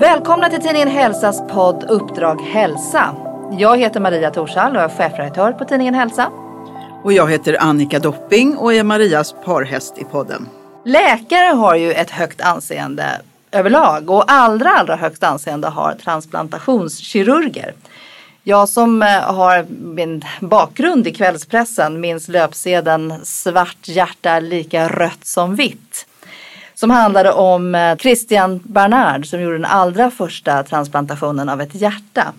Välkomna till tidningen Hälsas podd Uppdrag Hälsa. Jag heter Maria Torshall och är chefredaktör på tidningen Hälsa. Och jag heter Annika Dopping och är Marias parhäst i podden. Läkare har ju ett högt anseende överlag och allra, allra högst anseende har transplantationskirurger. Jag som eh, har min bakgrund i kvällspressen minns löpsedeln Svart hjärta lika rött som vitt. Som handlade om eh, Christian Barnard som gjorde den allra första transplantationen av ett hjärta.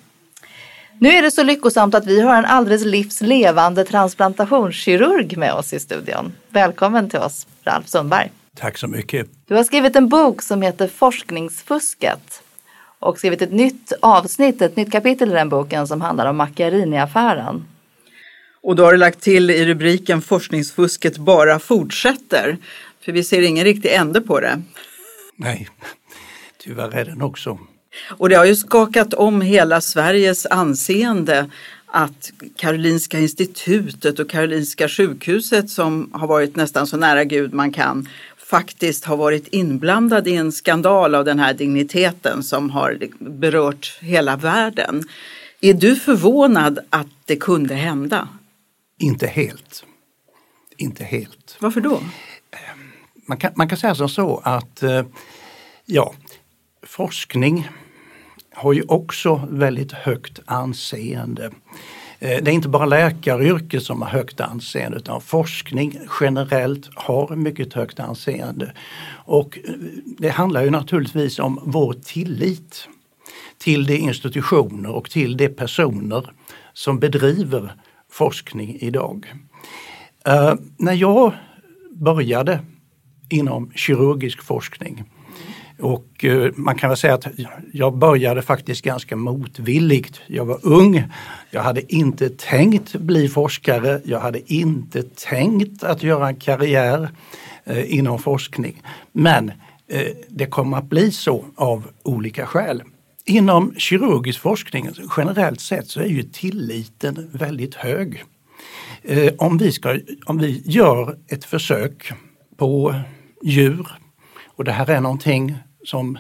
Nu är det så lyckosamt att vi har en alldeles livslevande transplantationskirurg med oss i studion. Välkommen till oss, Ralf Sundberg. Tack så mycket. Du har skrivit en bok som heter Forskningsfusket och skrivit ett nytt avsnitt, ett nytt kapitel i den boken som handlar om Macchiarini-affären. Och då har du lagt till i rubriken Forskningsfusket bara fortsätter. För vi ser ingen riktig ände på det. Nej, tyvärr är den också. Och det har ju skakat om hela Sveriges anseende att Karolinska institutet och Karolinska sjukhuset som har varit nästan så nära Gud man kan faktiskt har varit inblandad i en skandal av den här digniteten som har berört hela världen. Är du förvånad att det kunde hända? Inte helt. Inte helt. Varför då? Man kan, man kan säga som så att eh, ja, forskning har ju också väldigt högt anseende. Eh, det är inte bara läkaryrket som har högt anseende utan forskning generellt har mycket högt anseende. Och eh, det handlar ju naturligtvis om vår tillit till de institutioner och till de personer som bedriver forskning idag. När jag började inom kirurgisk forskning och eh, man kan väl säga att jag började faktiskt ganska motvilligt. Jag var ung, jag hade inte tänkt bli forskare, jag hade inte tänkt att göra en karriär eh, inom forskning. Men eh, det kommer att bli så av olika skäl. Inom kirurgisk forskning generellt sett så är ju tilliten väldigt hög. Om vi, ska, om vi gör ett försök på djur och det här är någonting som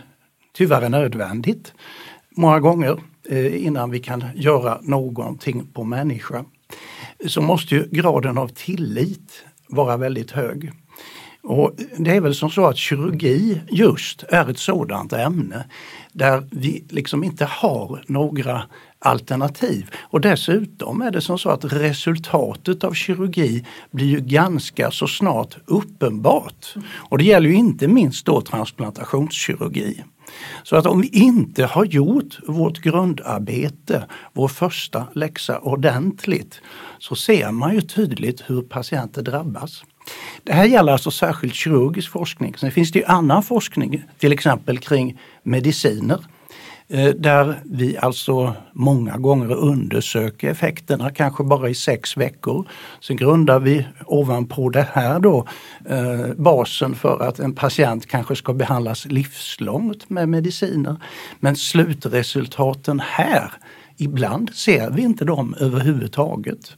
tyvärr är nödvändigt många gånger eh, innan vi kan göra någonting på människa, så måste ju graden av tillit vara väldigt hög. Och det är väl som så att kirurgi just är ett sådant ämne där vi liksom inte har några alternativ. Och dessutom är det som så att resultatet av kirurgi blir ju ganska så snart uppenbart. Och det gäller ju inte minst då transplantationskirurgi. Så att om vi inte har gjort vårt grundarbete, vår första läxa ordentligt, så ser man ju tydligt hur patienter drabbas. Det här gäller alltså särskilt kirurgisk forskning. Sen finns det ju annan forskning, till exempel kring mediciner Eh, där vi alltså många gånger undersöker effekterna, kanske bara i sex veckor. Sen grundar vi ovanpå det här då eh, basen för att en patient kanske ska behandlas livslångt med mediciner. Men slutresultaten här, ibland ser vi inte dem överhuvudtaget.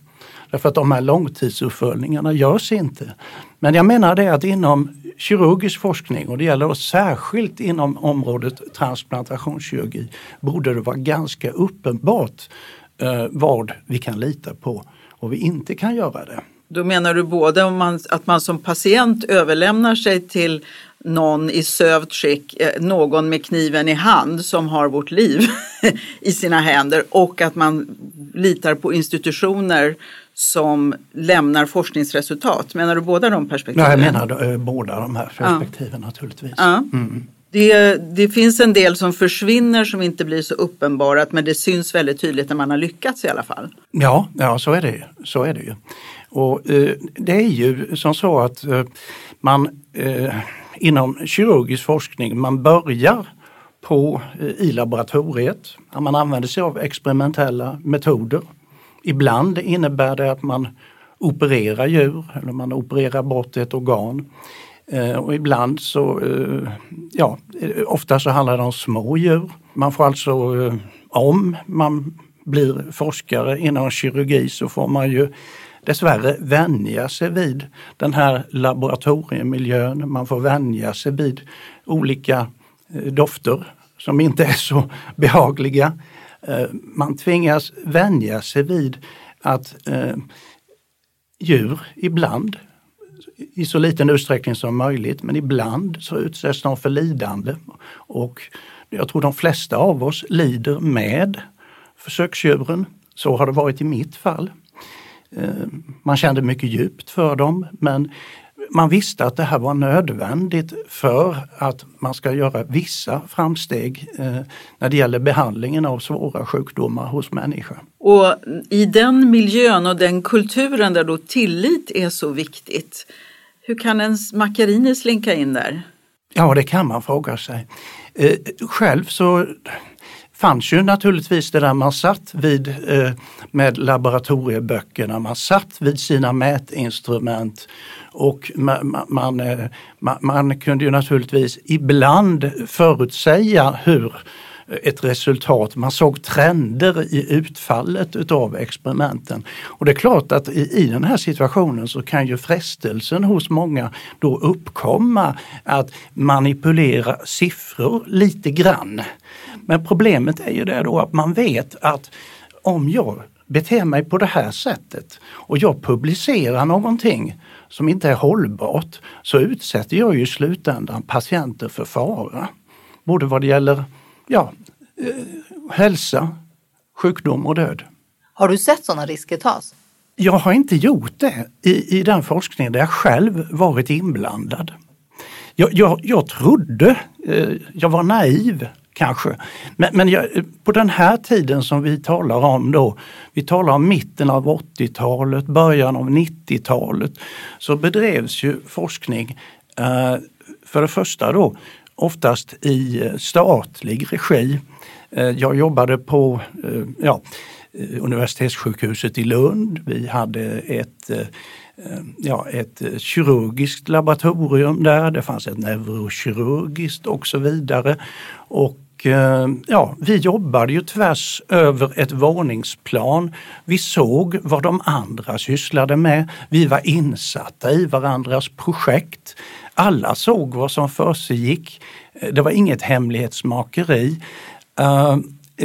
Därför att de här långtidsuppföljningarna görs inte. Men jag menar det att inom kirurgisk forskning och det gäller särskilt inom området transplantationskirurgi borde det vara ganska uppenbart eh, vad vi kan lita på och vi inte kan göra det. Då menar du både om man, att man som patient överlämnar sig till någon i sövt skick, eh, någon med kniven i hand som har vårt liv i sina händer och att man litar på institutioner som lämnar forskningsresultat. Menar du båda de perspektiven? Ja, jag menar eh, båda de här perspektiven ja. naturligtvis. Ja. Mm. Det, det, finns en del som försvinner som inte blir så uppenbarat men det syns väldigt tydligt när man har lyckats i alla fall. Ja, ja så, är det, så är det ju. Och eh, det är ju som så att eh, man eh, inom kirurgisk forskning, man börjar på, eh, i laboratoriet. Man använder sig av experimentella metoder. Ibland innebär det att man opererar djur eller man opererar bort ett organ. Eh, och ibland så, eh, ja, eh, ofta så handlar det om små djur. Man får alltså, om man blir forskare inom kirurgi så får man ju dessvärre vänja sig vid den här laboratoriemiljön. Man får vänja sig vid olika dofter som inte är så behagliga. Eh, man tvingas vänja sig vid att eh, djur ibland i så liten utsträckning som möjligt, men ibland så utsätts de för lidande. Och jag tror de flesta av oss lider med försöksdjuren. Så har det varit i mitt fall. Eh, man kände mycket djupt för dem, men man visste att det här var nödvändigt för att man ska göra vissa framsteg eh, när det gäller behandlingen av svåra sjukdomar hos människor. Och i den miljön och den kulturen där då tillit är så viktigt, hur kan en Macchiarini slinka in där? Ja, det kan man fråga sig. Eh, själv så fanns ju naturligtvis det där man satt vid eh, med laboratorieböckerna, man satt vid sina mätinstrument och man, eh, man, man, man kunde ju naturligtvis ibland förutsäga hur ett resultat. Man såg trender i utfallet utav experimenten. Och det är klart att i, i den här situationen så kan ju frestelsen hos många då uppkomma att manipulera siffror lite grann. Men problemet är ju det då att man vet att om jag beter mig på det här sättet och jag publicerar någonting som inte är hållbart så utsätter jag ju i slutändan patienter för fara. Både vad det gäller ja, eh, hälsa, sjukdom och död. Har du sett sådana risker tas? Jag har inte gjort det i, i den forskning där jag själv varit inblandad. Jag, jag, jag trodde, eh, jag var naiv kanske. Men, men jag, på den här tiden som vi talar om då, vi talar om mitten av 80-talet, början av 90-talet, så bedrevs ju forskning eh, för det första då oftast i eh, statlig regi. Eh, jag jobbade på eh, ja, universitetssjukhuset i Lund. Vi hade ett, ja, ett kirurgiskt laboratorium där, det fanns ett neurokirurgiskt och så vidare. Och ja, vi jobbade ju tvärs över ett våningsplan. Vi såg vad de andra sysslade med. Vi var insatta i varandras projekt. Alla såg vad som försiggick. Det var inget hemlighetsmakeri. Eh,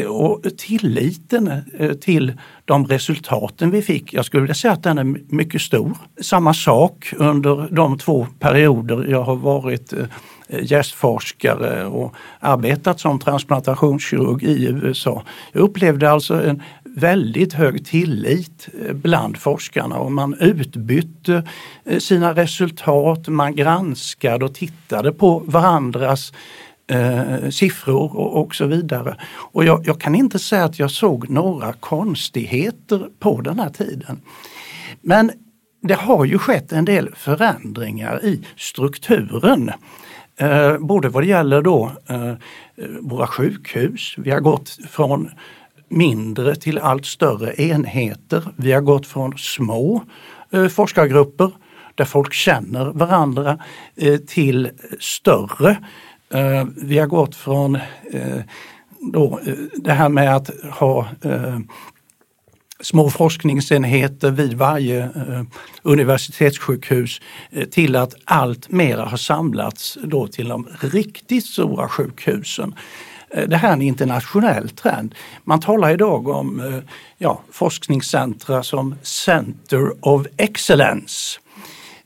och tilliten eh, till de resultaten vi fick, jag skulle vilja säga att den är mycket stor. Samma sak under de två perioder jag har varit eh, Eh, gästforskare och arbetat som transplantationskirurg i USA. Jag upplevde alltså en väldigt hög tillit eh, bland forskarna och man utbytte eh, sina resultat, man granskade och tittade på varandras eh, siffror och, och, så vidare. Och jag, jag, kan inte säga att jag såg några konstigheter på den här tiden. Men det har ju skett en del förändringar i strukturen. Eh, både vad det gäller då eh, våra sjukhus. Vi har gått från mindre till allt större enheter. Vi har gått från små eh, forskargrupper där folk känner varandra eh, till större. Eh, vi har gått från eh, då, det här med att ha små forskningsenheter vid varje eh, universitetssjukhus eh, till att allt mera har samlats då till de riktigt stora sjukhusen. Eh, det här är en internationell trend. Man talar idag om eh, ja, forskningscentra som Center of Excellence.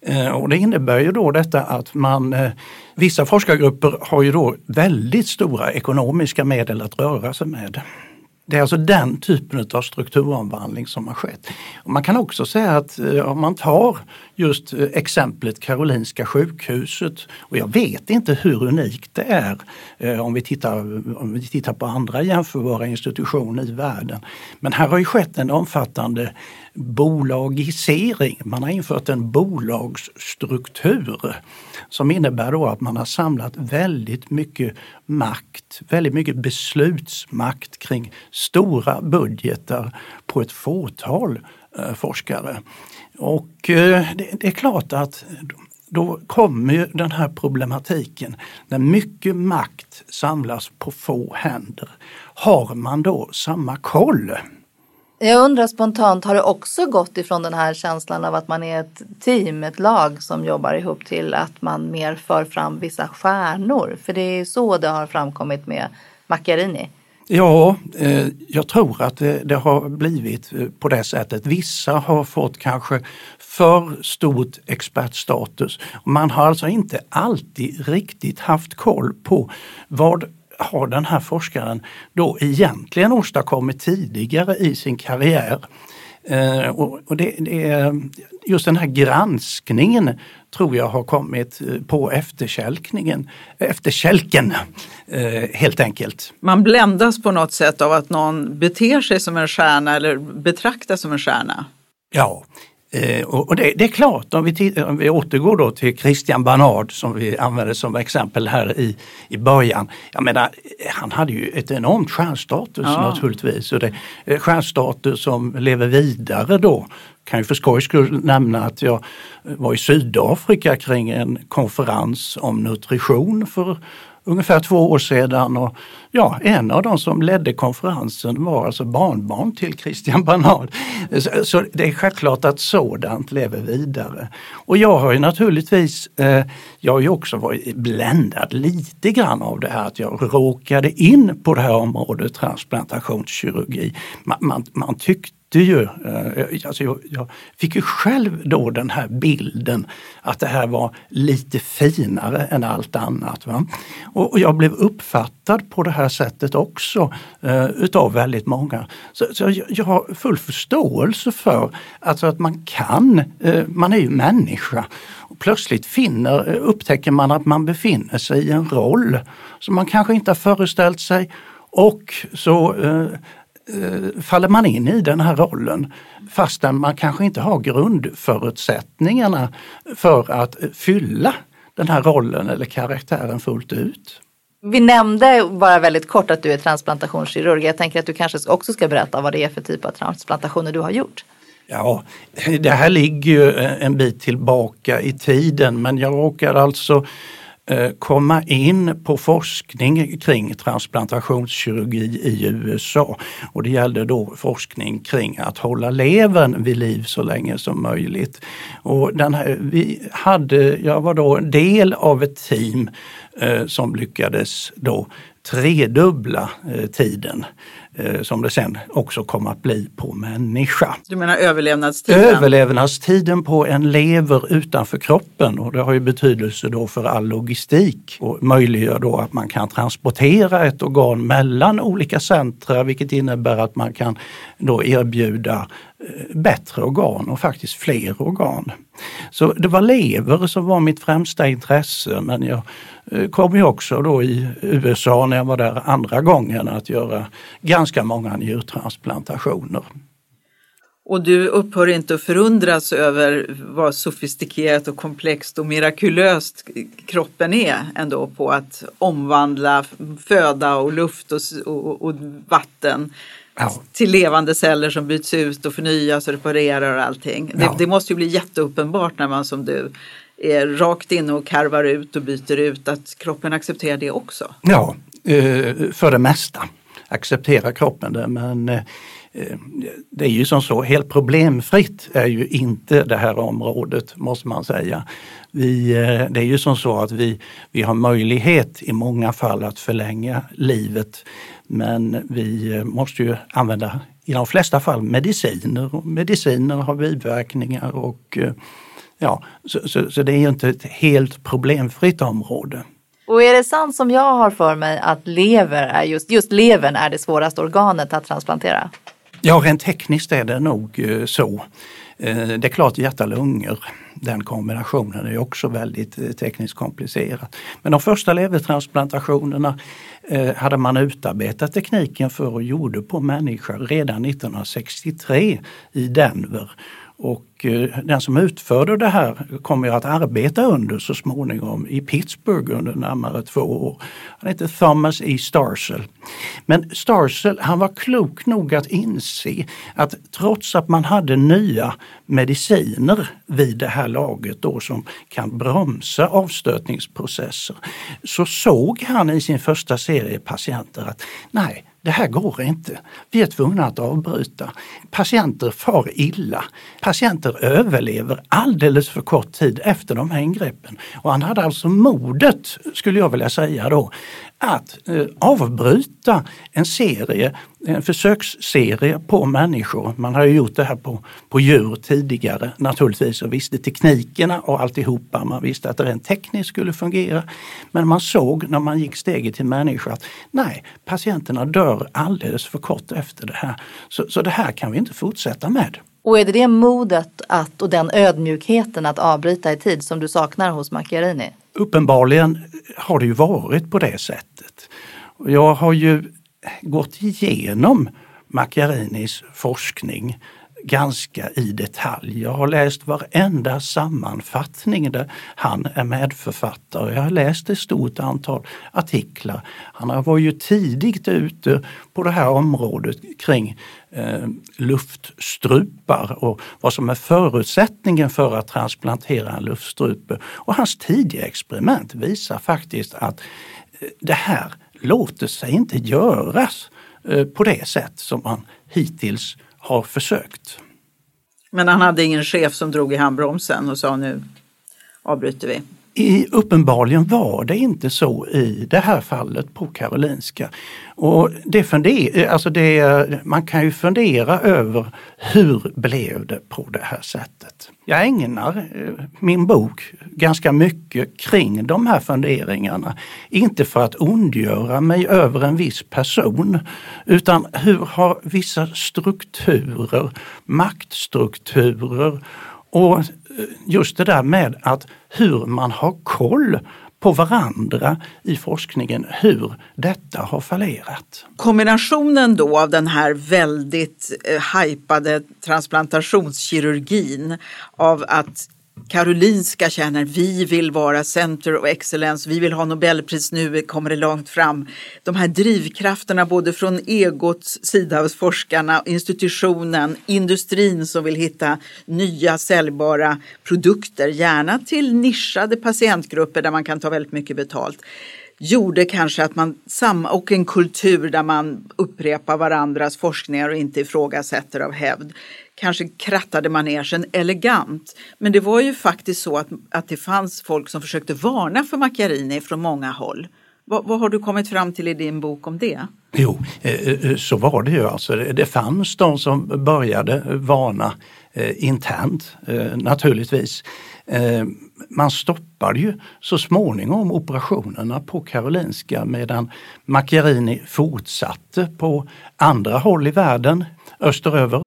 Eh, och det innebär ju då detta att man, eh, vissa forskargrupper har ju då väldigt stora ekonomiska medel att röra sig med det är alltså den typen av strukturomvandling som har skett. Man kan också säga att eh, om man tar just eh, exemplet Karolinska sjukhuset och jag vet inte hur unikt det är eh, om vi tittar, om vi tittar på andra jämförbara institutioner i världen. Men här har ju skett en omfattande bolagisering. Man har infört en bolagsstruktur som innebär då att man har samlat väldigt mycket makt, väldigt mycket beslutsmakt kring stora budgetar på ett fåtal eh, forskare. Och eh, det, är klart att då kommer den här problematiken när mycket makt samlas på få händer. Har man då samma koll? Jag undrar spontant, har det också gått ifrån den här känslan av att man är ett team, ett lag som jobbar ihop till att man mer för fram vissa stjärnor? För det är så det har framkommit med Macchiarini. Ja, eh, jag tror att det, det, har blivit eh, på det sättet. Vissa har fått kanske för stort expertstatus. Man har alltså inte alltid riktigt haft koll på vad har den här forskaren då egentligen åstadkommit tidigare i sin karriär. Eh, och, och det, det, är just den här granskningen tror jag har kommit eh, på efterkälkningen, efterkälken eh, helt enkelt. Man bländas på något sätt av att någon beter sig som en stjärna eller betraktas som en stjärna. Ja, Eh, och det, det, är klart, om vi, om vi återgår då till Christian Barnard som vi använde som exempel här i, i början. Jag menar, han hade ju ett enormt stjärnstatus ja. naturligtvis. Och det, eh, stjärnstatus som lever vidare då. Kan ju för skojs skull nämna att jag var i Sydafrika kring en konferens om nutrition för ungefär två år sedan. Och ja, en av de som ledde konferensen var alltså barnbarn till Christian Barnard. Så, så det är självklart att sådant lever vidare. Och jag har ju naturligtvis, eh, jag har ju också varit bländad lite grann av det här att jag råkade in på det här området transplantationskirurgi. Man, man, man tyckte ju, eh, alltså jag, jag, fick ju själv då den här bilden att det här var lite finare än allt annat. Va? Och, och jag blev uppfattad på det här sättet också eh, utav väldigt många. Så, så jag, jag, har full förståelse för alltså att man kan, eh, man är ju människa. Och plötsligt finner, eh, upptäcker man att man befinner sig i en roll som man kanske inte har föreställt sig och så Eh, faller man in i den här rollen fastän man kanske inte har grundförutsättningarna för att fylla den här rollen eller karaktären fullt ut. Vi nämnde bara väldigt kort att du är transplantationskirurg. Jag tänker att du kanske också ska berätta vad det är för typ av transplantationer du har gjort. Ja, det här ligger ju en bit tillbaka i tiden men jag råkar alltså Eh, Eh, komma in på forskning kring transplantationskirurgi i USA. Och det gällde då forskning kring att hålla levern vid liv så länge som möjligt. Och den här, vi hade, jag var då en del av ett team eh, som lyckades då tredubbla eh, tiden eh, som det sen också kommer att bli på människa. Du menar överlevnadstiden? Överlevnadstiden på en lever utanför kroppen och det har ju betydelse då för all logistik och möjliggör då att man kan transportera ett organ mellan olika centra vilket innebär att man kan då erbjuda eh, bättre organ och faktiskt fler organ. Så det var lever som var mitt främsta intresse men jag kom ju också då i USA när jag var där andra gången att göra ganska många njurtransplantationer. Och du upphör inte att förundras över vad sofistikerat och komplext och mirakulöst kroppen är ändå på att omvandla föda och luft och, och, och vatten ja. till levande celler som byts ut och förnyas och reparerar och allting. Ja. Det, det, måste ju bli jätteuppenbart när man som du är rakt in och karvar ut och byter ut, att kroppen accepterar det också? Ja, eh, för det mesta accepterar kroppen det men eh, eh, det är ju som så, helt problemfritt är ju inte det här området måste man säga. Vi, det är ju som så att vi, vi har möjlighet i många fall att förlänga livet men vi måste ju använda i de flesta fall mediciner och mediciner har biverkningar och Ja, så, så, så, det är ju inte ett helt problemfritt område. Och är det sant som jag har för mig att lever är just, just levern är det svåraste organet att transplantera? Ja, rent tekniskt är det nog eh, så. Eh, det är klart hjärta-lungor, den kombinationen är också väldigt eh, tekniskt komplicerad. Men de första levertransplantationerna hade man utarbetat tekniken för och gjorde på människor redan 1963 i Denver. Och eh, den som utförde det här kommer jag att arbeta under så småningom i Pittsburgh under närmare två år. Han heter Thomas E. Starsell. Men Starsell han var klok nog att inse att trots att man hade nya mediciner vid det här laget då som kan bromsa avstötningsprocesser så såg han i sin första serie patienter att nej, det här går inte. Vi är tvungna att avbryta. Patienter far illa. Patienter överlever alldeles för kort tid efter de här ingreppen. Och han hade alltså modet, skulle jag vilja säga då, att eh, avbryta en serie, en försöksserie på människor. Man har ju gjort det här på, på djur tidigare naturligtvis och visste teknikerna och alltihopa. Man visste att det rent tekniskt skulle fungera. Men man såg när man gick steget till människa att nej, patienterna dör alldeles för kort efter det här. Så, så det här kan vi inte fortsätta med. Och är det det modet att, och den ödmjukheten att avbryta i tid som du saknar hos Macchiarini? Uppenbarligen har det ju varit på det sättet. Jag har ju gått igenom Macchiarinis forskning ganska i detalj. Jag har läst varenda sammanfattning där han är medförfattare. Jag har läst ett stort antal artiklar. Han var ju tidigt ute på det här området kring eh, luftstrupar och vad som är förutsättningen för att transplantera en luftstrupe. Och hans tidiga experiment visar faktiskt att eh, det här låter sig inte göras eh, på det sätt som man hittills har försökt. Men han hade ingen chef som drog i handbromsen och sa nu avbryter vi? I, uppenbarligen var det inte så i det här fallet på Karolinska. Och det funder, alltså det, man kan ju fundera över hur blev det på det här sättet? Jag ägnar eh, min bok ganska mycket kring de här funderingarna. Inte för att ondgöra mig över en viss person utan hur har vissa strukturer, maktstrukturer och just det där med att hur man har koll på varandra i forskningen hur detta har fallerat. Kombinationen då av den här väldigt eh, hypade transplantationskirurgin av att Karolinska känner vi vill vara Center of Excellence, vi vill ha Nobelpris nu, kommer det långt fram. De här drivkrafterna både från egots sida hos forskarna, institutionen, industrin som vill hitta nya säljbara produkter, gärna till nischade patientgrupper där man kan ta väldigt mycket betalt gjorde kanske att man, och en kultur där man upprepar varandras forskningar och inte ifrågasätter av hävd, kanske krattade manegen elegant. Men det var ju faktiskt så att, att det fanns folk som försökte varna för Macchiarini från många håll. Vad, vad, har du kommit fram till i din bok om det? Jo, eh, eh, så var det ju. Alltså, det fanns de som började varna eh, internt naturligtvis. Man stoppade ju så småningom operationerna på Karolinska medan Macchiarini fortsatte på andra håll i världen österöver.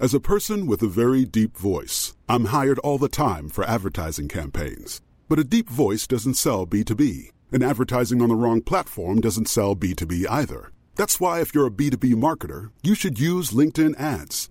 As a person with a very deep voice, I'm hired all the time for advertising campaigns. But a deep voice doesn't sell B2B, and advertising on the wrong platform doesn't sell B2B either. That's why if you're a B2B marketer, you should use LinkedIn ads.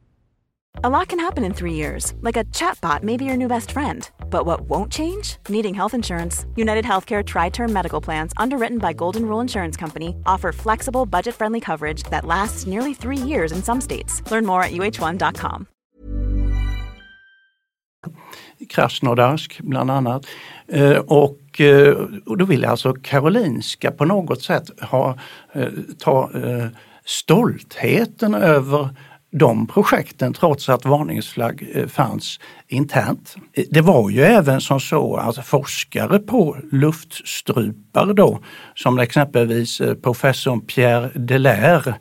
A lot can happen in three years, like a chatbot may be your new best friend. But what won't change? Needing health insurance. United Healthcare Tri Term Medical Plans, underwritten by Golden Rule Insurance Company, offer flexible, budget friendly coverage that lasts nearly three years in some states. Learn more at uh1.com. Krasnodarsk bland annat. Eh, och, eh, och då vill alltså Karolinska på något sätt ha, eh, ta eh, stoltheten över de projekten trots att varningsflagg eh, fanns internt. Eh, det var ju även som så att forskare på luftstrupar då, som exempelvis eh, professorn Pierre Delaire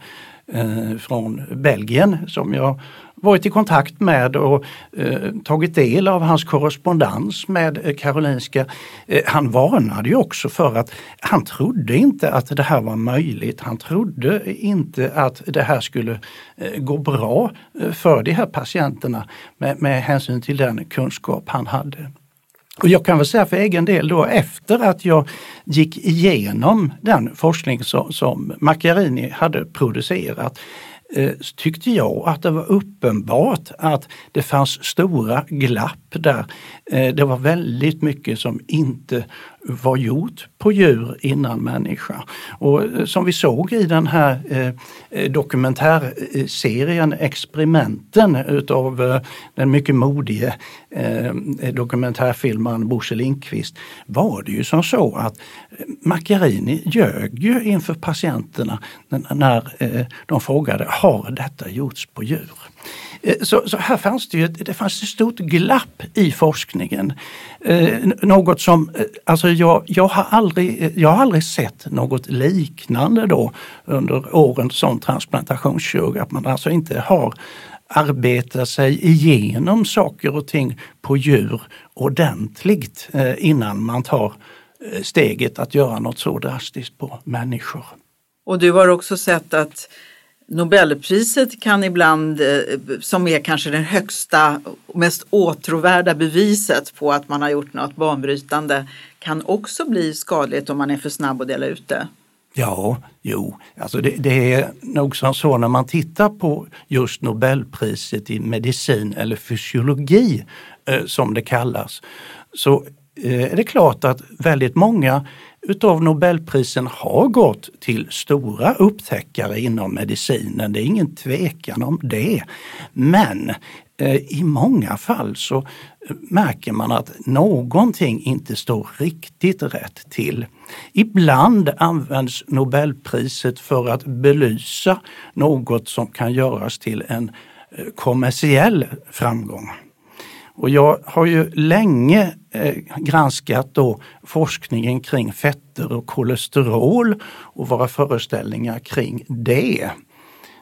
från Belgien som jag varit i kontakt med och eh, tagit del av hans korrespondens med eh, Karolinska. Eh, han varnade ju också för att han trodde inte att det här var möjligt. Han trodde inte att det här skulle eh, gå bra eh, för de här patienterna med, med hänsyn till den kunskap han hade. Och jag kan väl säga för egen del då efter att jag gick igenom den forskning som, som Macchiarini hade producerat Eh, Eh, tyckte jag att det var uppenbart att det fanns stora glapp där. Eh, det var väldigt mycket som inte var gjort på djur innan människa. Och eh, som vi såg i den här eh, eh, dokumentärserien Experimenten utav den mycket modige dokumentärfilmaren Bosse Lindqvist var det ju som så att Macchiarini ljög ju inför patienterna när de frågade har detta gjorts på djur? Eh, så, så, här fanns det ju det fanns ett stort glapp i forskningen. Eh, något som, eh, alltså jag, jag, har aldrig, eh, jag har aldrig sett något liknande då under åren som transplantationskirurg, att man alltså inte har arbetat sig igenom saker och ting på djur ordentligt eh, innan man tar steget att göra något så drastiskt på människor. Och du har också sett att Nobelpriset kan ibland, eh, som är kanske det högsta och mest åtråvärda beviset på att man har gjort något banbrytande, kan också bli skadligt om man är för snabb att dela ut det. Ja, jo, alltså det, det, är nog som så när man tittar på just Nobelpriset i medicin eller fysiologi eh, som det kallas, så eh, är det klart att väldigt många utav Nobelprisen har gått till stora upptäckare inom medicinen. Det är ingen tvekan om det. Men eh, i många fall så eh, märker man att någonting inte står riktigt rätt till. Ibland används Nobelpriset för att belysa något som kan göras till en eh, kommersiell framgång. Och jag har ju länge eh, granskat då forskningen kring fetter och kolesterol och våra föreställningar kring det.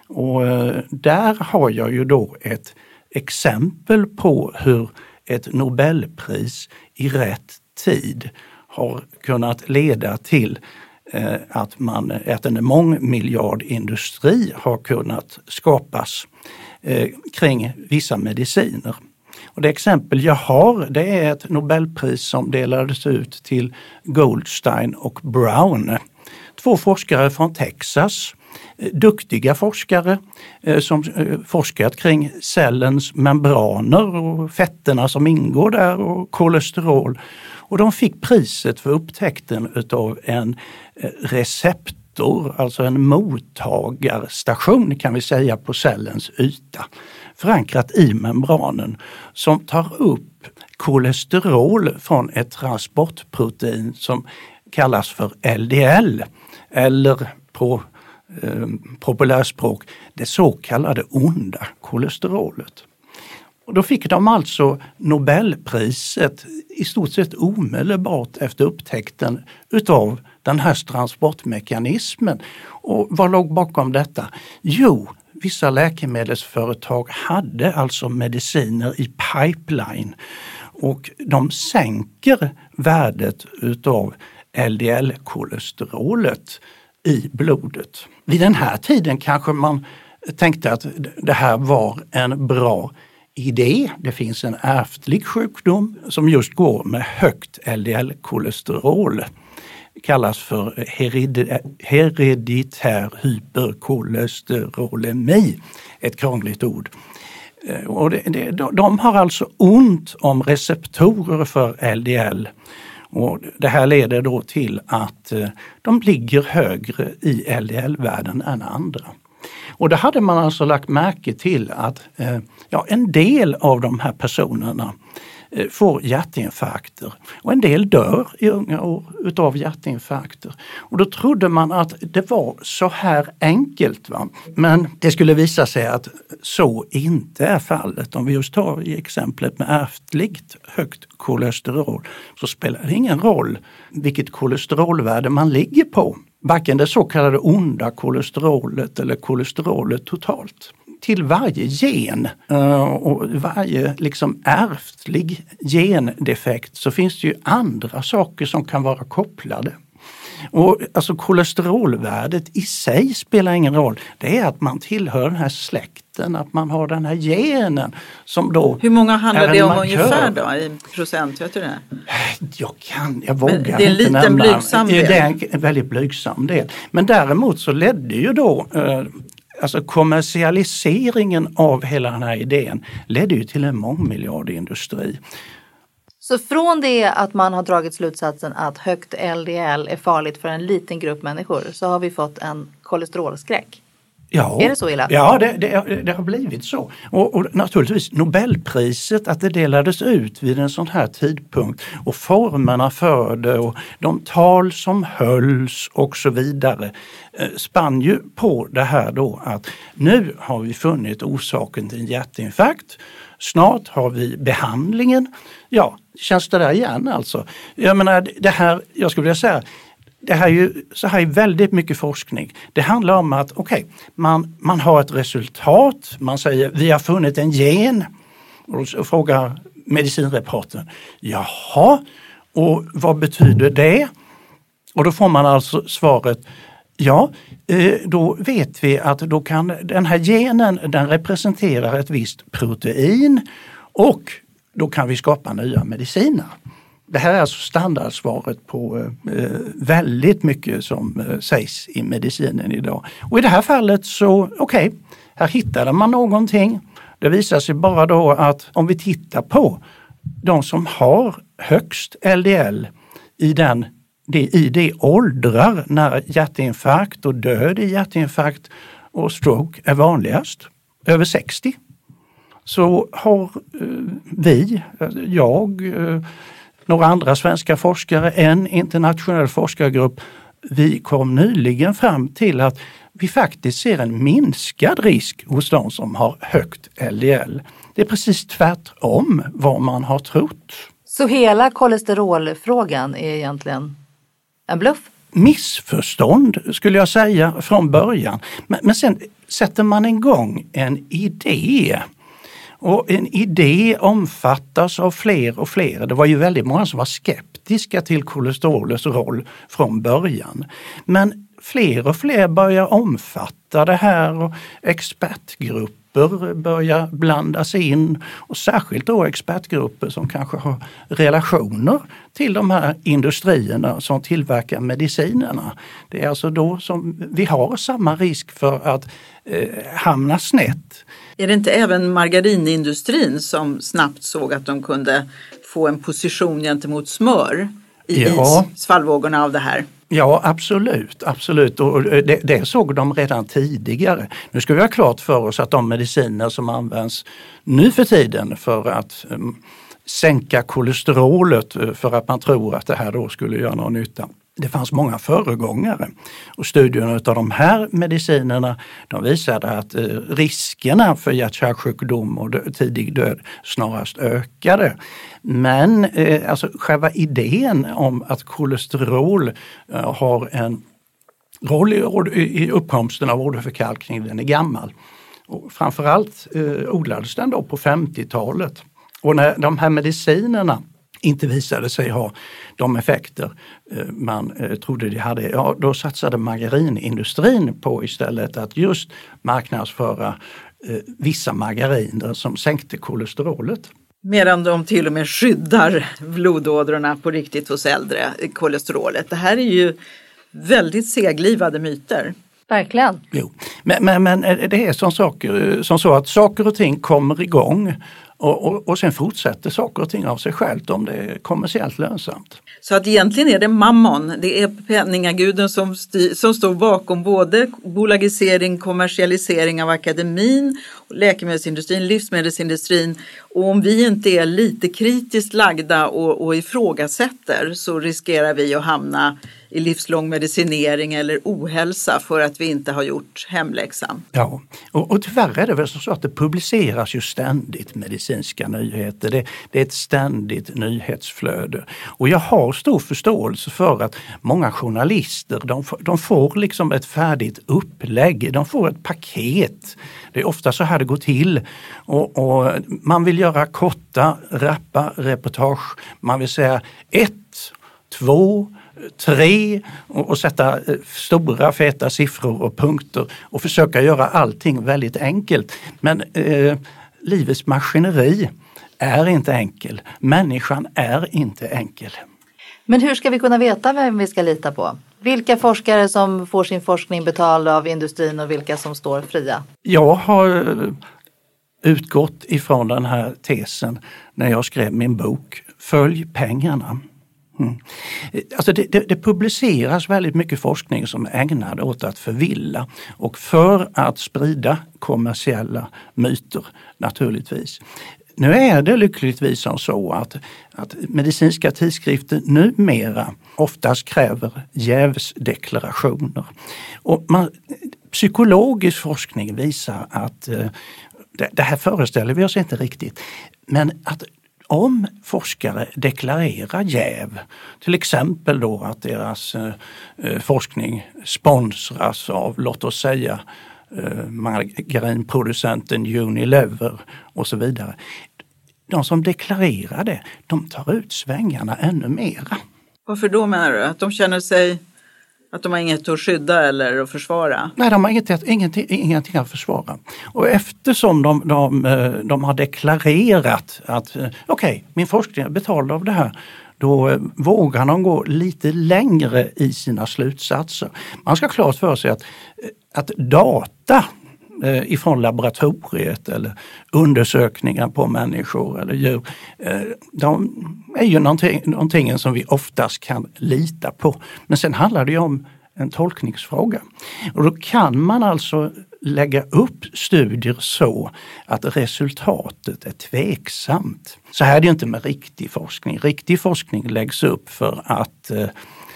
Och eh, där har jag ju då ett exempel på hur ett Nobelpris i rätt tid har kunnat leda till eh, att, man, att en mångmiljardindustri har kunnat skapas eh, kring vissa mediciner. Och det exempel jag har det är ett Nobelpris som delades ut till Goldstein och Brown. Två forskare från Texas eh, duktiga forskare eh, som eh, forskat kring cellens membraner och fetterna som ingår där och kolesterol. Och de fick priset för upptäckten utav en recept motor, alltså en mottagarstation kan vi säga på cellens yta förankrat i membranen som tar upp kolesterol från ett transportprotein som kallas för LDL eller på eh, populärspråk det så kallade onda kolesterolet. Och då fick de alltså Nobelpriset i stort sett omedelbart efter upptäckten utav den här transportmekanismen. Och vad låg bakom detta? Jo, vissa läkemedelsföretag hade alltså mediciner i pipeline och de sänker värdet utav LDL-kolesterolet i blodet. Vid den här tiden kanske man tänkte att det här var en bra idé. Det finns en ärftlig sjukdom som just går med högt LDL-kolesterol kallas för hereditär hyperkolesterolemi. Ett krångligt ord. Eh, och det, det, de har alltså ont om receptorer för LDL. Och det här leder då till att eh, de ligger högre i LDL-värden än andra. Och det hade man alltså lagt märke till att eh, ja, en del av de här personerna Eh, får hjärtinfarkter och en del dör i unga år utav hjärtinfarkter. Och då trodde man att det var så här enkelt. Va? Men det skulle visa sig att så inte är fallet. Om vi just tar i exemplet med ärftligt högt kolesterol så spelar det ingen roll vilket kolesterolvärde man ligger på. Varken det så kallade onda kolesterolet eller kolesterolet totalt till varje gen eh, och varje liksom ärftlig gendefekt så finns det ju andra saker som kan vara kopplade. Och alltså kolesterolvärdet i sig spelar ingen roll. Det är att man tillhör den här släkten, att man har den här genen som då Hur många handlar det om markör. ungefär då i procent? Vet du det? Jag kan, jag vågar inte Det är en liten nämna. blygsam del. Det är en väldigt blygsam del. Men däremot så ledde ju då eh, alltså kommersialiseringen av hela den här idén ledde ju till en mångmiljardindustri. Så från det att man har dragit slutsatsen att högt LDL är farligt för en liten grupp människor så har vi fått en kolesterolskräck? Ja, är det så illa? Ja, det, det, det har blivit så. Och, och, naturligtvis Nobelpriset, att det delades ut vid en sån här tidpunkt och formerna för det och de tal som hölls och så vidare eh, spann ju på det här då att nu har vi funnit orsaken till en hjärtinfarkt. Snart har vi behandlingen. Ja, känns det där igen alltså? Jag menar det här, jag skulle vilja säga det här är ju så här är väldigt mycket forskning. Det handlar om att okej, okay, man, man har ett resultat, man säger vi har funnit en gen. Och så frågar medicinreportern, jaha, och vad betyder det? Och då får man alltså svaret, ja, eh, då vet vi att då kan den här genen, den representerar ett visst protein och då kan vi skapa nya mediciner. Det här är alltså standardsvaret på eh, eh, väldigt mycket som eh, sägs i medicinen idag. Och i det här fallet så, okej, okay, här hittade man någonting. Det visar sig bara då att om vi tittar på de som har högst LDL i den i de åldrar när hjärtinfarkt och död i hjärtinfarkt och stroke är vanligast, över 60, så har eh, vi, eh, jag, eh, några andra svenska forskare, en internationell forskargrupp. Vi kom nyligen fram till att vi faktiskt ser en minskad risk hos de som har högt LDL. Det är precis tvärtom vad man har trott. Så hela kolesterolfrågan är egentligen en bluff? Missförstånd skulle jag säga från början. Men, men sen sätter man igång en idé och en idé omfattas av fler och fler. Det var ju väldigt många som var skeptiska till kolesterolets roll från början. Men fler och fler börjar omfatta det här och expertgrupper börjar blandas in och särskilt då expertgrupper som kanske har relationer till de här industrierna som tillverkar medicinerna. Det är alltså då som vi har samma risk för att eh, hamna snett. Är det inte även margarinindustrin som snabbt såg att de kunde få en position gentemot smör i ja. svallvågorna av det här? Ja absolut, absolut och det, det, såg de redan tidigare. Nu ska vi ha klart för oss att de mediciner som används nu för tiden för att um, sänka kolesterolet eh, för att man tror att det här då skulle göra någon nytta det fanns många föregångare. Och studierna av de här medicinerna de visade att eh, riskerna för hjärt-kärlsjukdom och tidig död snarast ökade. Men eh, alltså själva idén om att kolesterol eh, har en roll i, i uppkomsten av åderförkalkning, den är gammal. Och framförallt eh, odlades den då på 50-talet. Och när de här medicinerna inte visade sig ha de effekter eh, man eh, trodde de hade, ja, då satsade margarinindustrin på istället att just marknadsföra eh, vissa margariner som sänkte kolesterolet. Medan de till och med skyddar blodådrorna på riktigt hos äldre, kolesterolet. Det här är ju väldigt seglivade myter. Verkligen. Jo. Men, men, men det är som, saker, som så att saker och ting kommer igång och, och, och sen fortsätter saker och ting av sig självt om det är kommersiellt lönsamt. Så att egentligen är det mammon, det är penningaguden som, som står bakom både bolagisering, kommersialisering av akademin, läkemedelsindustrin, livsmedelsindustrin. Och om vi inte är lite kritiskt lagda och, och ifrågasätter så riskerar vi att hamna i livslång medicinering eller ohälsa för att vi inte har gjort hemläxan. Ja, och, och tyvärr är det väl så att det publiceras ju ständigt medicinska nyheter. Det, det, är ett ständigt nyhetsflöde. Och jag har stor förståelse för att många journalister de, de får liksom ett färdigt upplägg, de får ett paket. Det är ofta så här det går till. Och, och man vill göra korta, rappa reportage. Man vill säga ett, två, tre och, och sätta eh, stora feta siffror och punkter och försöka göra allting väldigt enkelt. Men eh, livets maskineri är inte enkel. Människan är inte enkel. Men hur ska vi kunna veta vem vi ska lita på? Vilka forskare som får sin forskning betald av industrin och vilka som står fria? Jag har eh, utgått ifrån den här tesen när jag skrev min bok Följ pengarna. Mm. Alltså det, det, det, publiceras väldigt mycket forskning som är ägnad åt att förvilla och för att sprida kommersiella myter naturligtvis. Nu är det lyckligtvis som så att, att medicinska tidskrifter numera oftast kräver jävsdeklarationer. Och man, psykologisk forskning visar att eh, det, det här föreställer vi oss inte riktigt. Men att om forskare deklarerar jäv, till exempel då att deras eh, eh, forskning sponsras av, låt oss säga, eh, margarinproducenten Unilever och så vidare. De som deklarerar det, de tar ut svängarna ännu mera. Varför då menar du? Att de känner sig att de har inget att skydda eller att försvara? Nej, de har inget, ingenting, ingenting att försvara. Och eftersom de, de, eh, de har deklarerat att eh, okej, okay, min forskning är betald av det här, då eh, vågar de gå lite längre i sina slutsatser. Man ska ha klart för sig att, att data Eh, ifrån laboratoriet eller undersökningar på människor eller djur. Eh, de är ju någonting, någonting som vi oftast kan lita på. Men sen handlar det ju om en tolkningsfråga. Och då kan man alltså lägga upp studier så att resultatet är tveksamt. Så här är det inte med riktig forskning. Riktig forskning läggs upp för att eh,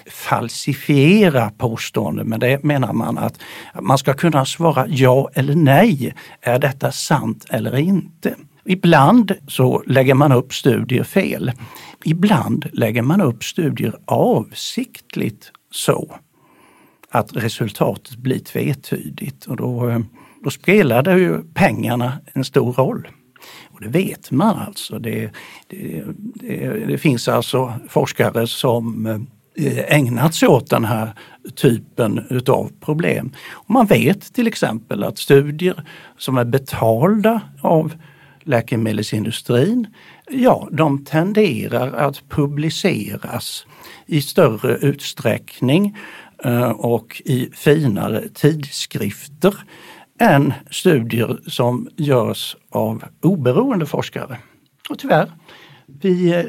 falsifiera påståenden. Men det menar man att man ska kunna svara ja eller nej. Är detta sant eller inte? Ibland så lägger man upp studier fel. Ibland lägger man upp studier avsiktligt så att resultatet blir tvetydigt och då, då spelar det ju pengarna en stor roll. Och det vet man alltså. Det, det, det, det finns alltså forskare som eh, Eh, ägnat sig åt den här typen utav problem. Och man vet till exempel att studier som är betalda av läkemedelsindustrin, ja, de tenderar att publiceras i större utsträckning eh, och i finare tidskrifter än studier som görs av oberoende forskare. Och tyvärr, vi,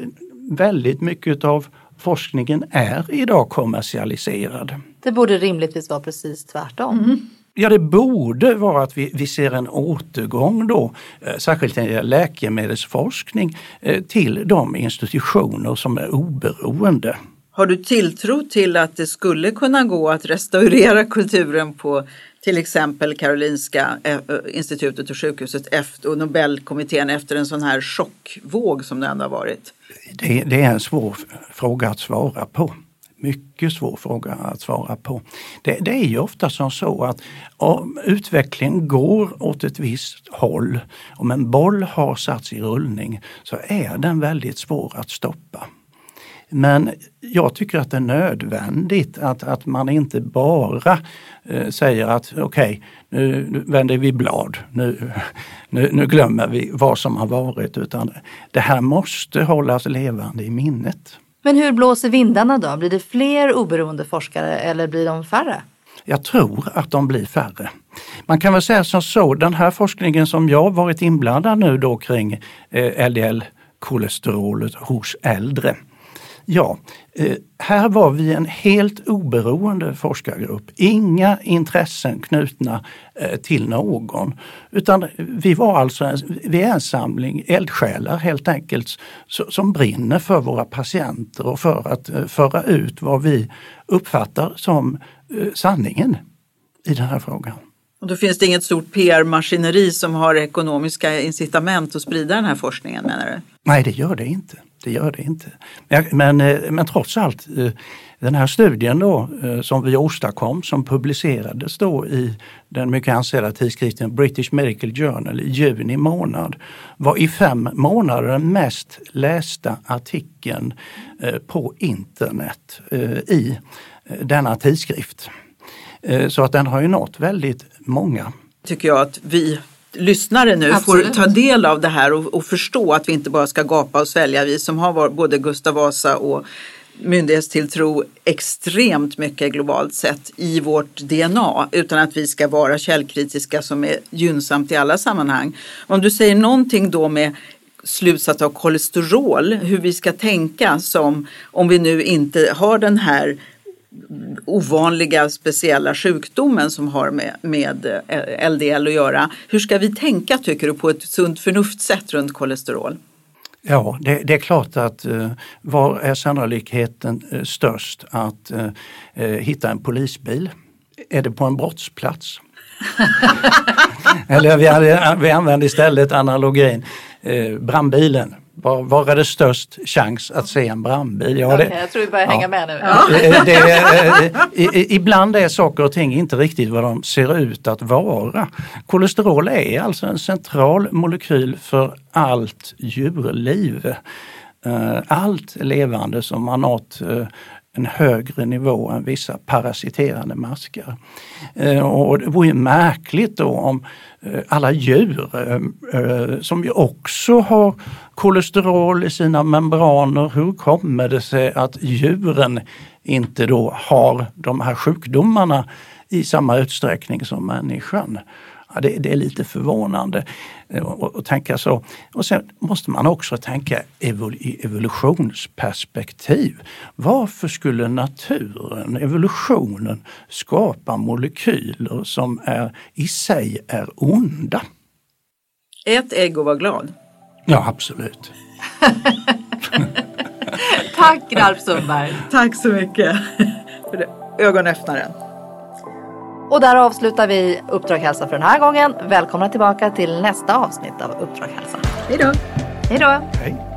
väldigt mycket av forskningen är idag kommersialiserad. Det borde rimligtvis vara precis tvärtom. Mm. Ja, det borde vara att vi, vi ser en återgång då, eh, särskilt när det gäller läkemedelsforskning, eh, till de institutioner som är oberoende. Har du tilltro till att det skulle kunna gå att restaurera kulturen på till exempel Karolinska eh, eh, institutet och sjukhuset efter, och Nobelkommittén efter en sån här chockvåg som det ändå har varit? Det, det är en svår fråga att svara på mycket svår fråga att svara på. Det, det, är ju ofta som så att om utvecklingen går åt ett visst håll, om en boll har satts i rullning så är den väldigt svår att stoppa. Men jag tycker att det är nödvändigt att, att man inte bara eh, säger att okej, okay, nu, nu vänder vi blad, nu, nu, nu, glömmer vi vad som har varit, utan det här måste hållas levande i minnet. Men hur blåser vindarna då? Blir det fler oberoende forskare eller blir de färre? Jag tror att de blir färre. Man kan väl säga som så, den här forskningen som jag varit inblandad nu då kring eh, LDL-kolesterolet hos äldre. Ja, eh, här var vi en helt oberoende forskargrupp. Inga intressen knutna eh, till någon. Utan vi var alltså en, vi är en samling eldsjälar helt enkelt som brinner för våra patienter och för att eh, föra ut vad vi uppfattar som sanningen i den här frågan. Och då finns det inget stort PR-maskineri som har ekonomiska incitament att sprida den här forskningen menar du? Nej, det gör det inte. Det gör det inte. Men, men, eh, men trots allt, eh, den här studien då eh, som vi åstadkom som publicerades då i den mycket ansedda tidskriften British Medical Journal i juni månad var i fem månader den mest lästa artikeln på internet i denna tidskrift. Så att den har ju nått väldigt många. Tycker jag att vi lyssnare nu Absolut. får ta del av det här och, och, förstå att vi inte bara ska gapa och svälja. Vi som har varit både Gustav Vasa och myndighetstilltro extremt mycket globalt sett i vårt DNA utan att vi ska vara källkritiska som är gynnsamt i alla sammanhang. Om du säger någonting då med slutsats av kolesterol, hur vi ska tänka som om vi nu inte har den här ovanliga speciella sjukdomen som har med, med LDL eh, att göra. Hur ska vi tänka tycker du på ett sunt förnuftssätt runt kolesterol? Ja, det, det, är klart att eh, var är sannolikheten eh, störst att eh, eh hitta en polisbil? Är det på en brottsplats? Eller vi, vi använder istället analogin eh, brandbilen. Var, var är det störst chans att se en brandbil? Ja, det, okay, jag tror vi börjar ja. hänga med nu. Ja. Det, det, ibland är saker och ting inte riktigt vad de ser ut att vara. Kolesterol är alltså en central molekyl för allt djurliv. Eh, allt levande som har eh, en högre nivå än vissa parasiterande maskar. Eh, och det vore ju märkligt då om eh, alla djur eh, som ju också har kolesterol i sina membraner, hur kommer det sig att djuren inte då har de här sjukdomarna i samma utsträckning som människan? Ja, det, det, är lite förvånande att tänka så. Och sen måste man också tänka evol i evolutionsperspektiv. Varför skulle naturen, evolutionen, skapa molekyler som är, i sig är onda? Ät ägg och var glad. Ja, absolut. Tack Ralf Sundberg. Tack så mycket för ögonöppnaren. Och där avslutar vi Uppdrag hälsa för den här gången. Välkomna tillbaka till nästa avsnitt av Uppdrag hälsa. Hej då! Hej då! Hej.